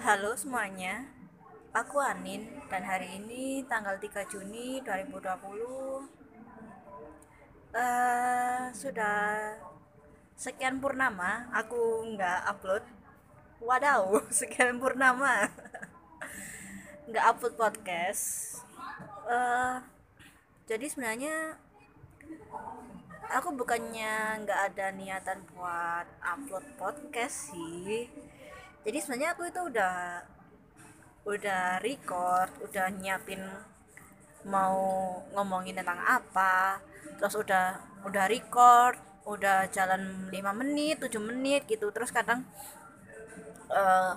Halo semuanya, aku Anin dan hari ini tanggal 3 Juni 2020 eh sudah sekian purnama aku nggak upload. Wadaw sekian purnama. Nggak upload podcast. Eh jadi sebenarnya aku bukannya nggak ada niatan buat upload podcast sih jadi sebenarnya aku itu udah udah record udah nyiapin mau ngomongin tentang apa terus udah udah record udah jalan 5 menit 7 menit gitu. Terus kadang uh,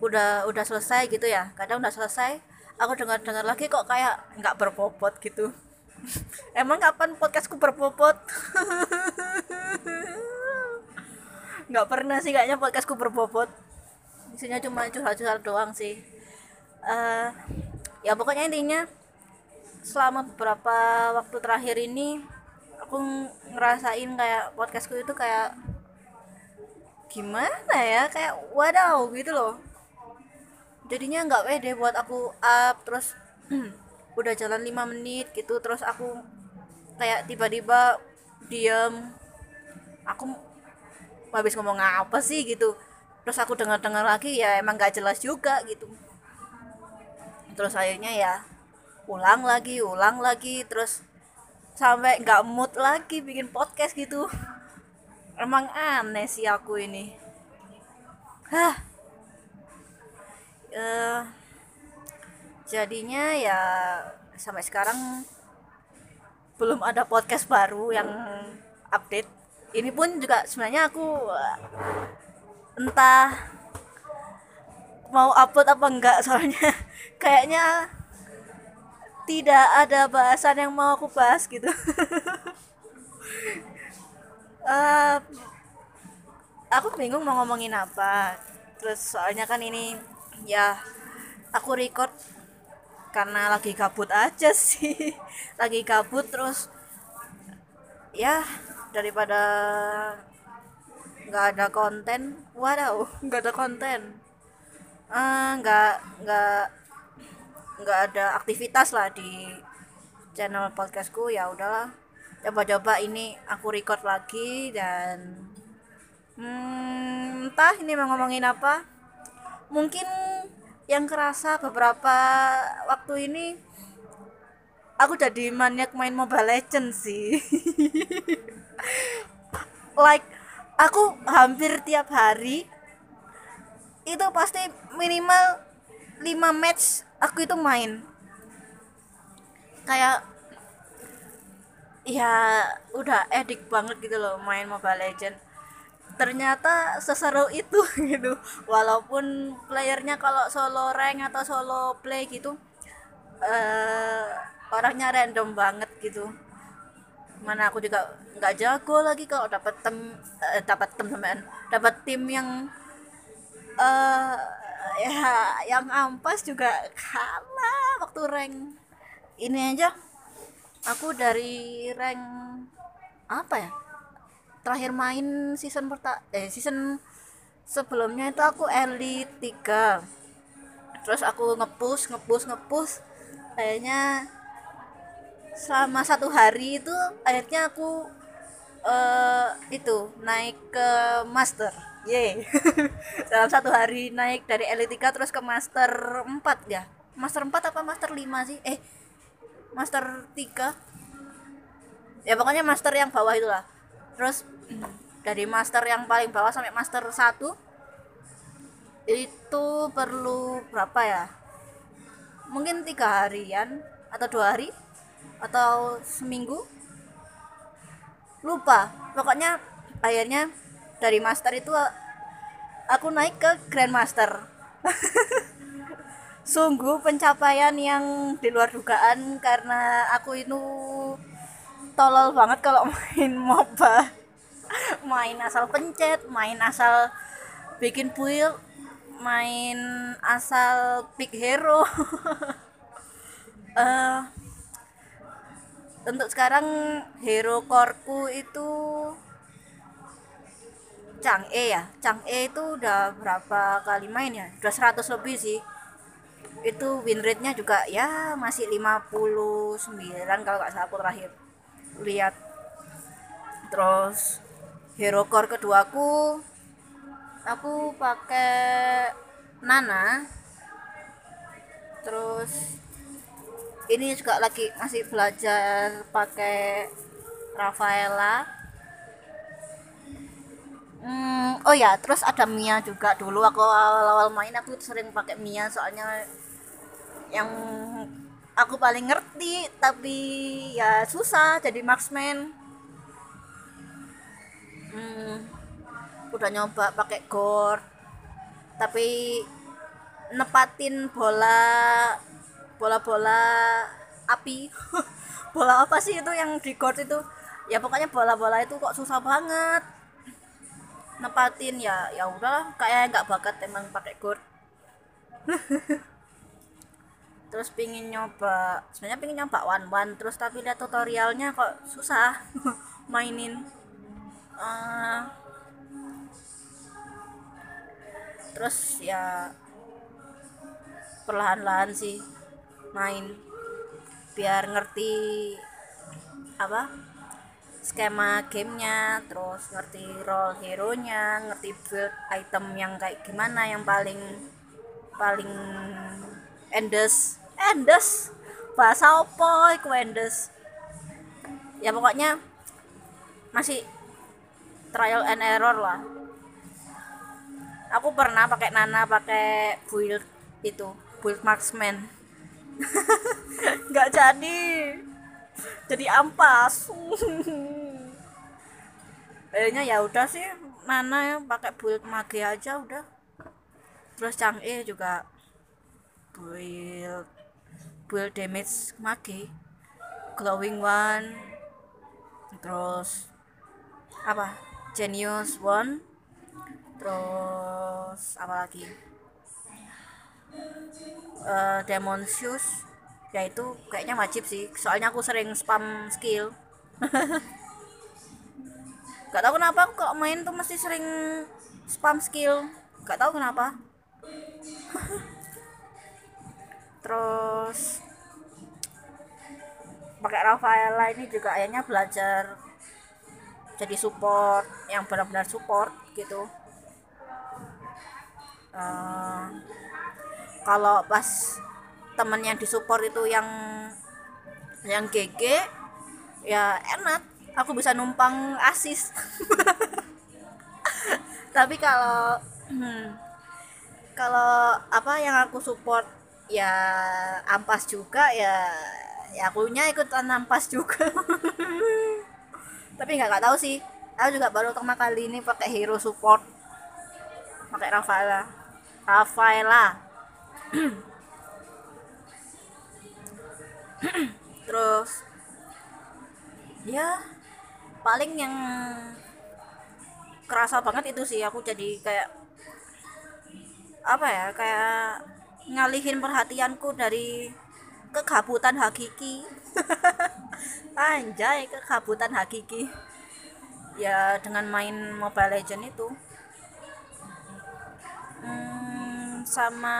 udah udah selesai gitu ya. Kadang udah selesai aku dengar dengar lagi kok kayak nggak berbobot gitu. Emang kapan podcastku berbobot? Nggak pernah sih kayaknya podcastku berbobot isinya cuma curhat-curhat doang sih. Uh, ya pokoknya intinya selama beberapa waktu terakhir ini aku ngerasain kayak podcastku itu kayak gimana ya? Kayak wadaw gitu loh. Jadinya nggak pede buat aku up terus udah jalan 5 menit gitu terus aku kayak tiba-tiba diam aku habis ngomong apa sih gitu terus aku dengar-dengar lagi ya emang gak jelas juga gitu. Terus akhirnya ya ulang lagi ulang lagi terus sampai nggak mood lagi bikin podcast gitu. Emang aneh sih aku ini. Hah. Uh, jadinya ya sampai sekarang belum ada podcast baru yang update. Ini pun juga sebenarnya aku entah mau upload apa enggak soalnya. Kayaknya tidak ada bahasan yang mau aku bahas gitu. Uh, aku bingung mau ngomongin apa. Terus soalnya kan ini ya aku record karena lagi kabut aja sih. Lagi kabut terus ya daripada nggak ada konten? Waduh nggak ada konten. Uh, nggak nggak nggak ada aktivitas lah di channel podcastku. Ya udahlah coba-coba ini aku record lagi dan hmm, entah ini mau ngomongin apa. Mungkin yang kerasa beberapa waktu ini aku jadi maniak main Mobile Legends sih. Like aku hampir tiap hari itu pasti minimal 5 match aku itu main. Kayak ya udah edik banget gitu loh main Mobile Legend ternyata seseru itu gitu. Walaupun playernya kalau solo rank atau solo play gitu uh, orangnya random banget gitu mana aku juga nggak jago lagi kalau dapat tem uh, dapat tem dapat tim yang uh, ya yang ampas juga kalah waktu rank ini aja. Aku dari rank apa ya? Terakhir main season perta eh season sebelumnya itu aku elite 3 terus aku ngepush ngepush ngepush. Kayaknya selama satu hari itu akhirnya aku uh, itu naik ke master Ye. Dalam satu hari naik dari Elite 3 terus ke Master 4 ya. Master 4 apa Master 5 sih? Eh, Master 3. Ya pokoknya Master yang bawah itulah. Terus dari Master yang paling bawah sampai Master 1 itu perlu berapa ya? Mungkin tiga harian atau dua hari atau seminggu? Lupa. Pokoknya akhirnya dari master itu aku naik ke grandmaster. Sungguh pencapaian yang di luar dugaan karena aku itu tolol banget kalau main MOBA. Main asal pencet main asal bikin build main asal big hero. Uh, untuk sekarang hero coreku itu Chang'e ya. Chang'e itu udah berapa kali main ya? Udah 100 lebih sih. Itu win rate nya juga ya masih 59 kalau nggak salah aku terakhir lihat. Terus hero core keduaku aku pakai Nana. Terus ini juga lagi masih belajar pakai Rafaela. Hmm, oh ya terus ada Mia juga dulu. Aku awal-awal main aku sering pakai Mia soalnya yang aku paling ngerti tapi ya susah jadi marksman. Hmm, udah nyoba pakai gor tapi nepatin bola bola-bola api. Bola apa sih itu yang di gor itu? Ya pokoknya bola-bola itu kok susah banget. Nepatin ya ya udah kayak nggak bakat emang pakai gor terus pingin nyoba sebenarnya pingin nyoba one one terus tapi lihat tutorialnya kok susah mainin. Uh, terus ya perlahan-lahan sih main biar ngerti apa skema gamenya terus ngerti role hero nya ngerti build item yang kayak gimana yang paling paling endes. Endes? Bahasa opo iku endes? Ya pokoknya masih trial and error lah. Aku pernah pakai Nana pakai build itu build marksman nggak jadi. Jadi ampas. Akhirnya ya udah sih Nana ya pakai build mage aja udah. Terus Chang'e juga build build damage mage. Glowing one. Terus apa? Genius one. Terus apa lagi uh, demon shoes ya itu kayaknya wajib sih. Soalnya aku sering spam skill. Gak tahu kenapa aku kalau main tuh mesti sering spam skill. Gak tahu kenapa. Terus pakai Rafaela ini juga ayahnya belajar jadi support yang benar-benar support gitu. Uh, kalau pas temen yang disupport itu yang yang GG ya enak. Aku bisa numpang asis. Tapi kalau hmm, kalau apa yang aku support ya ampas juga ya ya akunya ikutan ampas juga. Tapi nggak tahu sih. Aku juga baru pertama kali ini pakai hero support. Pakai Rafaela. Rafaela terus ya paling yang kerasa banget itu sih aku jadi kayak apa ya kayak ngalihin perhatianku dari kegabutan hakiki. Anjay kegabutan hakiki. Ya dengan main Mobile Legend itu sama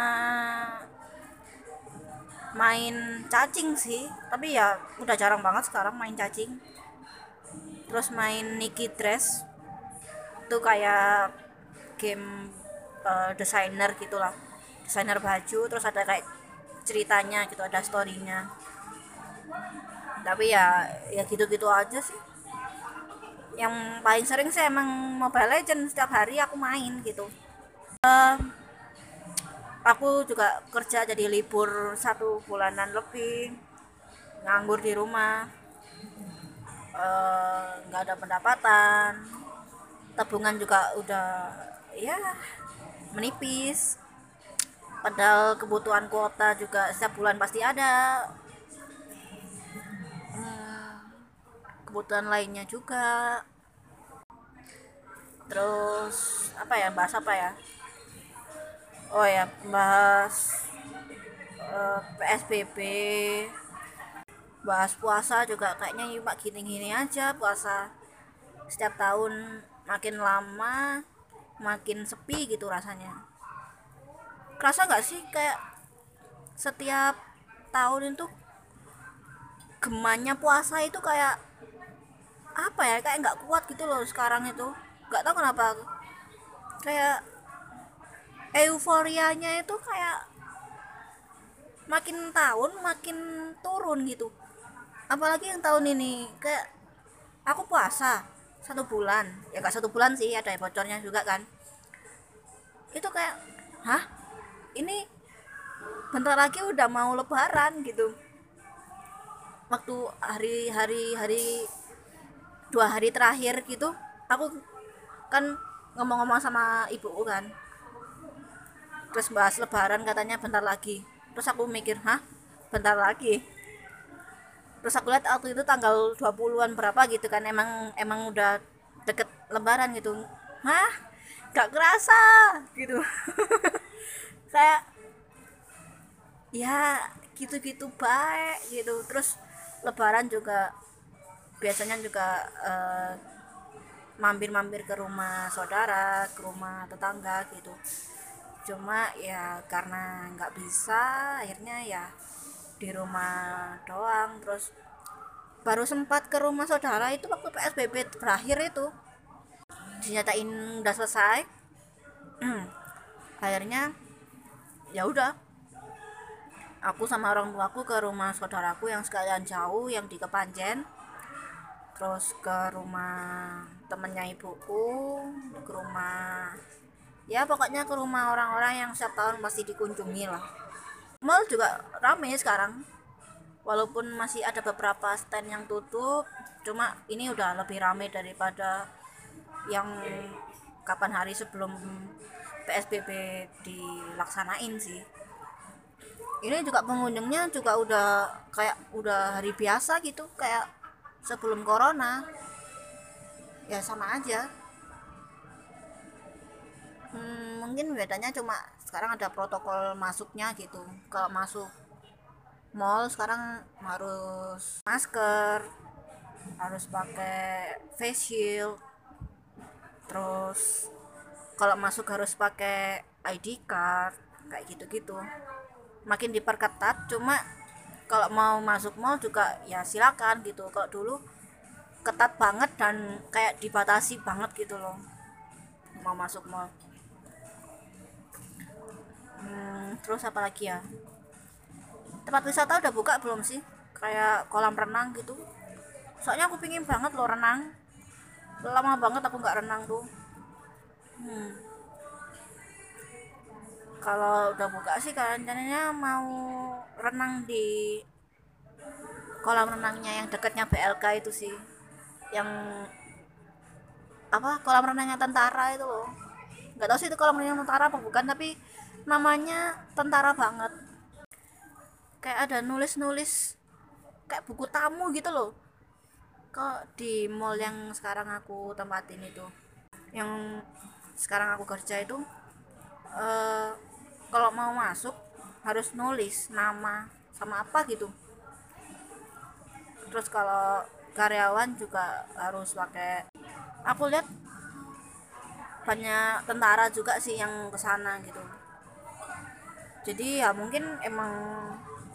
main cacing sih. Tapi ya udah jarang banget sekarang main cacing. Terus main Nikki Dress. Itu kayak game uh, desainer gitulah. Desainer baju terus ada kayak ceritanya gitu ada storynya. Tapi ya ya gitu-gitu aja sih. Yang paling sering sih emang Mobile Legends. Setiap hari aku main gitu. Uh, aku juga kerja jadi libur satu bulanan lebih nganggur di rumah eh, nggak uh, ada pendapatan tabungan juga udah ya menipis. Padahal kebutuhan kuota juga setiap bulan pasti ada. Hmm, kebutuhan lainnya juga. Terus apa ya bahas apa ya oh ya bahas uh, eh, PSBB bahas puasa juga kayaknya pak gini-gini aja puasa setiap tahun makin lama makin sepi gitu rasanya. Kerasa nggak sih kayak setiap tahun itu gemanya puasa itu kayak apa ya kayak nggak kuat gitu loh sekarang itu. Nggak tahu kenapa. Kayak euforianya itu kayak makin tahun makin turun gitu. Apalagi yang tahun ini kayak aku puasa satu bulan. Ya gak satu bulan sih ada bocornya juga kan. Itu kayak hah? Ini bentar lagi udah mau lebaran gitu. Waktu hari hari hari dua hari terakhir gitu aku kan ngomong-ngomong sama ibuku kan terus bahas lebaran katanya bentar lagi. Terus aku mikir hah? Bentar lagi? Terus aku lihat waktu itu tanggal 20-an berapa gitu kan emang emang udah deket lebaran gitu. Hah? Gak kerasa? Gitu. Kayak ya gitu-gitu baik gitu. Terus lebaran juga biasanya juga mampir mampir-mampir ke rumah saudara ke rumah tetangga gitu cuma ya karena nggak bisa akhirnya ya di rumah doang. Terus baru sempat ke rumah saudara itu waktu PSBB terakhir itu. Dinyatain udah selesai. Akhirnya ya udah aku sama orang tuaku ke rumah saudaraku yang sekalian jauh yang di Kepanjen. Terus ke rumah temennya ibuku ke rumah ya pokoknya ke rumah orang-orang yang setiap tahun pasti dikunjungi lah. Mall juga rame sekarang. Walaupun masih ada beberapa stand yang tutup cuma ini udah lebih rame daripada yang kapan hari sebelum PSBB dilaksanain sih. Ini juga pengunjungnya juga udah kayak udah hari biasa gitu kayak sebelum corona. Ya sama aja hmm, mungkin bedanya cuma sekarang ada protokol masuknya gitu. Kalau masuk mall sekarang harus masker harus pakai face shield terus kalau masuk harus pakai ID card kayak gitu-gitu. Makin diperketat cuma kalau mau masuk mall juga ya silakan gitu. Kalau dulu ketat banget dan kayak dibatasi banget gitu loh mau masuk mall hmm, terus apa lagi ya? Tempat wisata udah buka belum sih? Kayak kolam renang gitu. Soalnya aku pingin banget loh renang. Lama banget aku nggak renang tuh. Hmm. Kalau udah buka sih rencananya mau renang di kolam renangnya yang dekatnya BLK itu sih. Yang apa? Kolam renangnya tentara itu loh. Nggak tahu sih itu kolam renang tentara apa bukan tapi namanya tentara banget. Kayak ada nulis-nulis kayak buku tamu gitu loh. Kok di mall yang sekarang aku tempatin itu yang sekarang aku kerja itu uh, kalau mau masuk harus nulis nama sama apa gitu. Terus kalau karyawan juga harus pakai aku lihat banyak tentara juga sih yang ke sana gitu jadi ya mungkin emang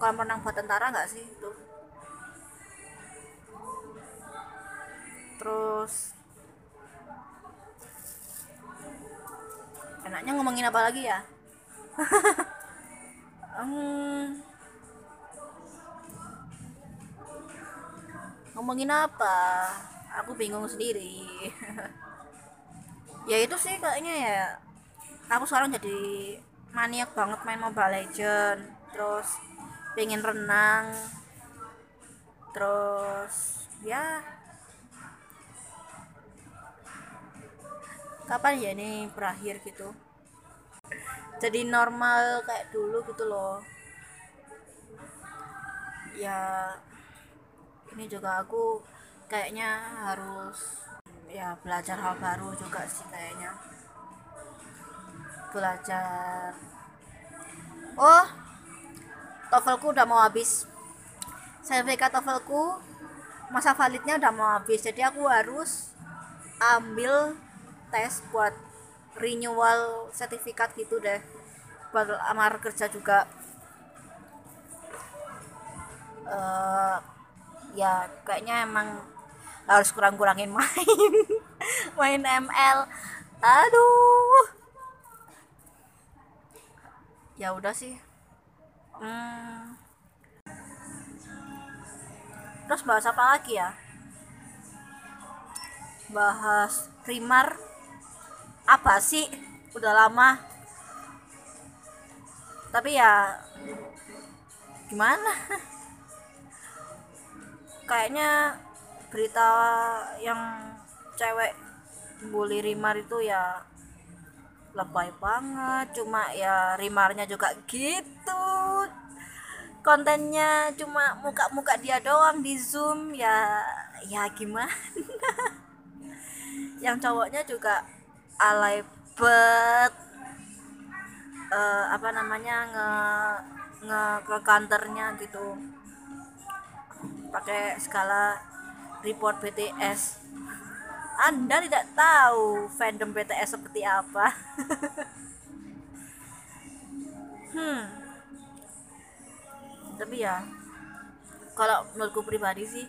kalau menang buat tentara nggak sih itu? Terus enaknya ngomongin apa lagi ya? Um, ngomongin apa? Aku bingung sendiri. Ya itu sih kayaknya ya. Aku sekarang jadi maniak banget main Mobile Legend terus pengen renang terus ya. Kapan ya ini berakhir gitu? Jadi normal kayak dulu gitu loh. Ya ini juga aku kayaknya harus ya belajar hal baru juga sih kayaknya belajar. Oh TOEFLku udah mau habis. Sertifikat TOEFLku masa validnya udah mau habis. Jadi aku harus ambil tes buat renewal sertifikat gitu deh. Buat amar kerja juga. Uh, ya kayaknya emang harus kurang-kurangin main. Main ML aduh ya udah sih. Hmm. terus bahas apa lagi ya? Bahas primar apa sih? Udah lama. Tapi ya gimana? Kayaknya berita yang cewek bully Rimar itu ya lebay banget cuma ya Rimarnya juga gitu. Kontennya cuma muka-muka dia doang di zoom ya ya gimana? Yang cowoknya juga alay bet uh, apa namanya nge nge ke kantornya gitu. Pakai skala report BTS anda tidak tahu fandom BTS seperti apa. Hmm. Tapi ya kalau menurutku pribadi sih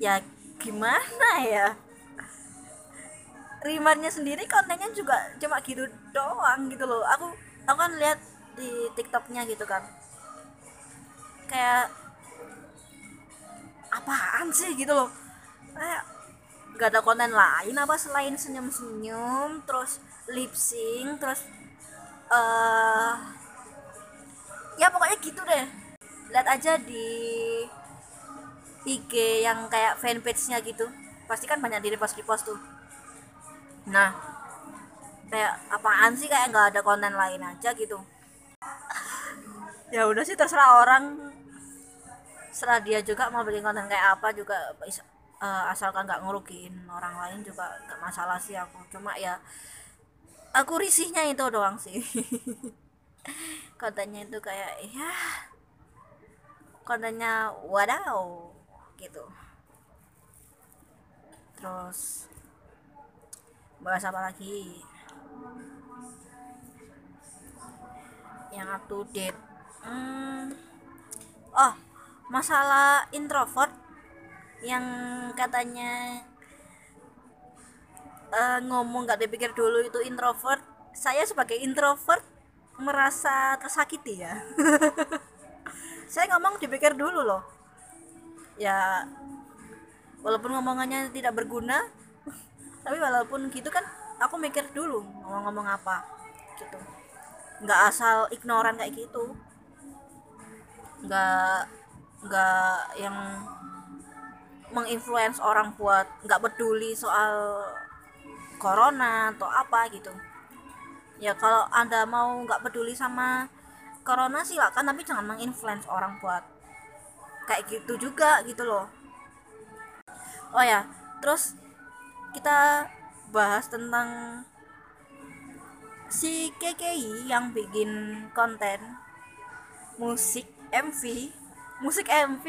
ya gimana ya? Rimarnya sendiri kontennya juga cuma gitu doang gitu loh. Aku aku kan lihat di tiktoknya gitu kan. Kayak apaan sih gitu loh? Kayak gak ada konten lain apa selain senyum-senyum terus lip sync terus uh, ya pokoknya gitu deh. Lihat aja di IG yang kayak fanpage-nya gitu. Pasti kan banyak di repost repost tuh. Nah kayak apaan sih? Kayak nggak ada konten lain aja gitu. Ya udah sih terserah orang. Serah dia juga mau bikin konten kayak apa juga uh, asalkan nggak ngerugiin orang lain juga nggak masalah sih aku. Cuma ya aku risihnya itu doang sih. Kontennya itu kayak ya kontennya wadaw gitu. Terus bahas apa lagi? Yang up to date. Hmm. oh masalah introvert yang katanya uh, ngomong gak dipikir dulu itu introvert. Saya sebagai introvert merasa tersakiti ya. Saya ngomong dipikir dulu loh. Ya walaupun ngomongannya tidak berguna tapi walaupun gitu kan aku mikir dulu ngomong-ngomong apa gitu. Nggak asal ignoran kayak gitu. Nggak nggak yang menginfluence orang buat nggak peduli soal corona atau apa gitu. Ya kalau anda mau nggak peduli sama corona silakan tapi jangan menginfluence orang buat kayak gitu juga gitu loh. Oh ya terus kita bahas tentang si KKI yang bikin konten musik MV musik MV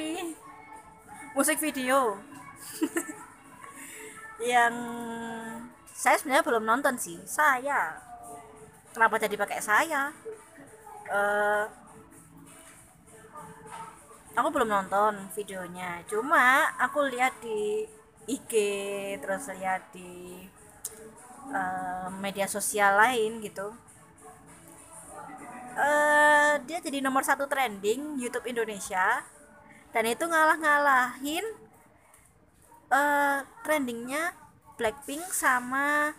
musik video. Yang saya sebenarnya belum nonton sih. Saya. Kenapa jadi pakai saya? Uh, aku belum nonton videonya. Cuma aku lihat di IG terus lihat di uh, media sosial lain gitu. Uh, dia jadi nomor satu trending YouTube Indonesia dan itu ngalah-ngalahin uh, trendingnya Blackpink sama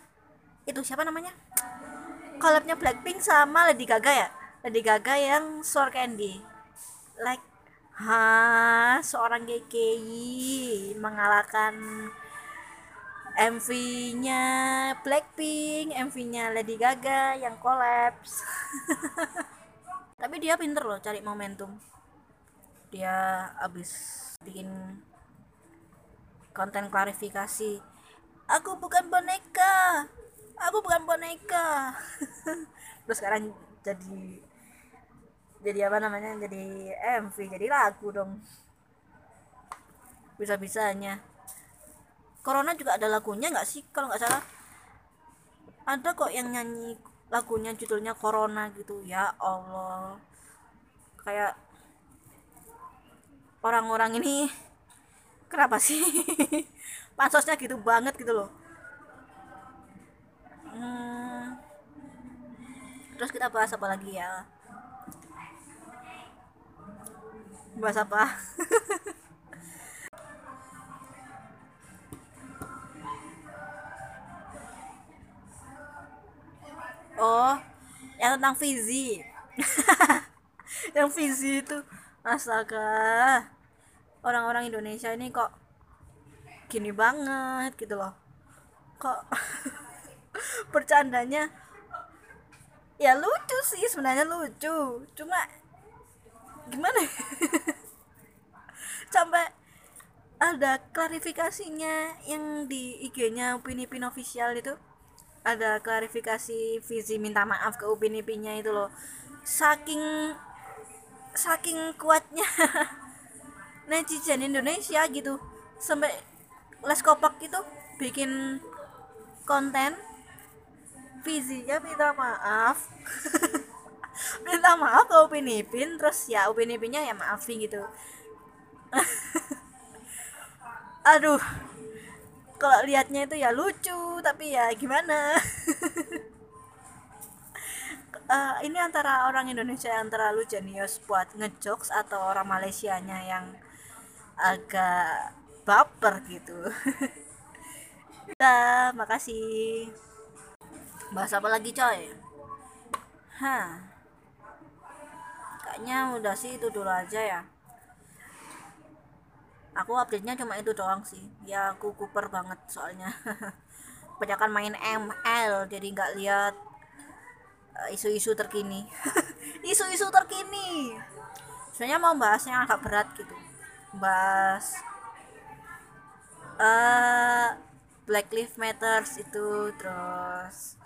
itu siapa namanya collabnya Blackpink sama Lady Gaga ya Lady Gaga yang Sour Candy like ha seorang GKI mengalahkan MV-nya Blackpink, MV-nya Lady Gaga yang kolaps. Tapi dia pinter loh cari momentum. Dia abis bikin konten klarifikasi. Aku bukan boneka. Aku bukan boneka. Terus sekarang jadi jadi apa namanya jadi MV jadi lagu dong. Bisa bisanya Corona juga ada lagunya nggak sih? Kalau nggak salah. Ada kok yang nyanyi lagunya judulnya Corona gitu. Ya Allah. Kayak orang-orang ini kenapa sih? Pansosnya gitu banget gitu loh. Hmm, terus kita bahas apa lagi ya? Bahas apa? Oh yang tentang Fizi. Yang Fizi itu astaga orang-orang Indonesia ini kok gini banget gitu loh. Kok bercandanya ya lucu sih sebenarnya lucu. Cuma gimana ya? sampai ada klarifikasinya yang di IG-nya Upin Ipin official itu. Ada klarifikasi Vizi minta maaf ke Upin Ipinnya itu loh. Saking saking kuatnya netizen Indonesia gitu. Sampai les kopak itu bikin konten. Vizinya minta maaf. Minta maaf ke Upin Ipin terus ya Upin Ipinnya ya maafin gitu. Aduh kalau liatnya itu ya lucu tapi ya gimana? Uh, ini antara orang Indonesia yang terlalu jenius buat ngejokes atau orang Malaysia nya yang agak baper gitu. Dah, makasih. Bahas apa lagi, coy? Hah. Kayaknya udah sih itu dulu aja ya. Aku update-nya cuma itu doang sih. Ya aku kuper banget soalnya. Kebanyakan main ML jadi nggak lihat uh, isu-isu terkini. Isu-isu terkini. Sebenarnya mau bahasnya agak berat gitu bahas uh, Black Lives Matters itu terus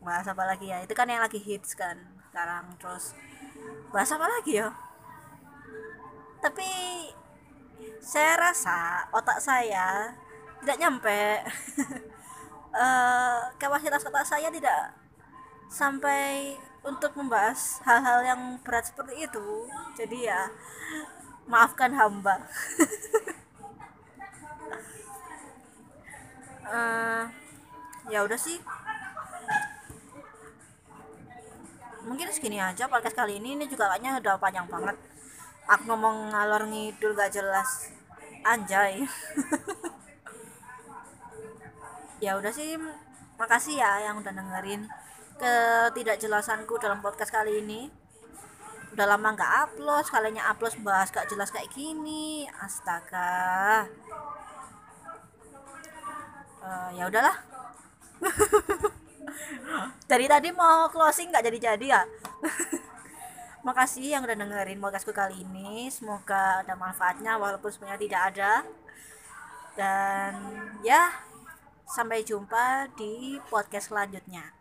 bahas apa lagi ya? Itu kan yang lagi hits kan sekarang terus bahas apa lagi ya? Tapi saya rasa otak saya tidak nyampe. Uh, kapasitas otak saya tidak sampai untuk membahas hal-hal yang berat seperti itu. Jadi ya maafkan hamba. Uh, ya udah sih. Mungkin segini aja podcast kali ini. Ini juga kayaknya udah panjang banget. Aku ngomong ngalor ngidul gak jelas. Anjay. Ya udah sih. Makasih ya yang udah dengerin ketidakjelasanku dalam podcast kali ini udah lama nggak upload sekalinya upload bahas gak jelas kayak gini. Astaga. Uh, ya udahlah. Dari tadi mau closing nggak jadi jadi ya? Makasih yang udah dengerin podcastku kali ini. Semoga ada manfaatnya walaupun sebenarnya tidak ada. Dan ya sampai jumpa di podcast selanjutnya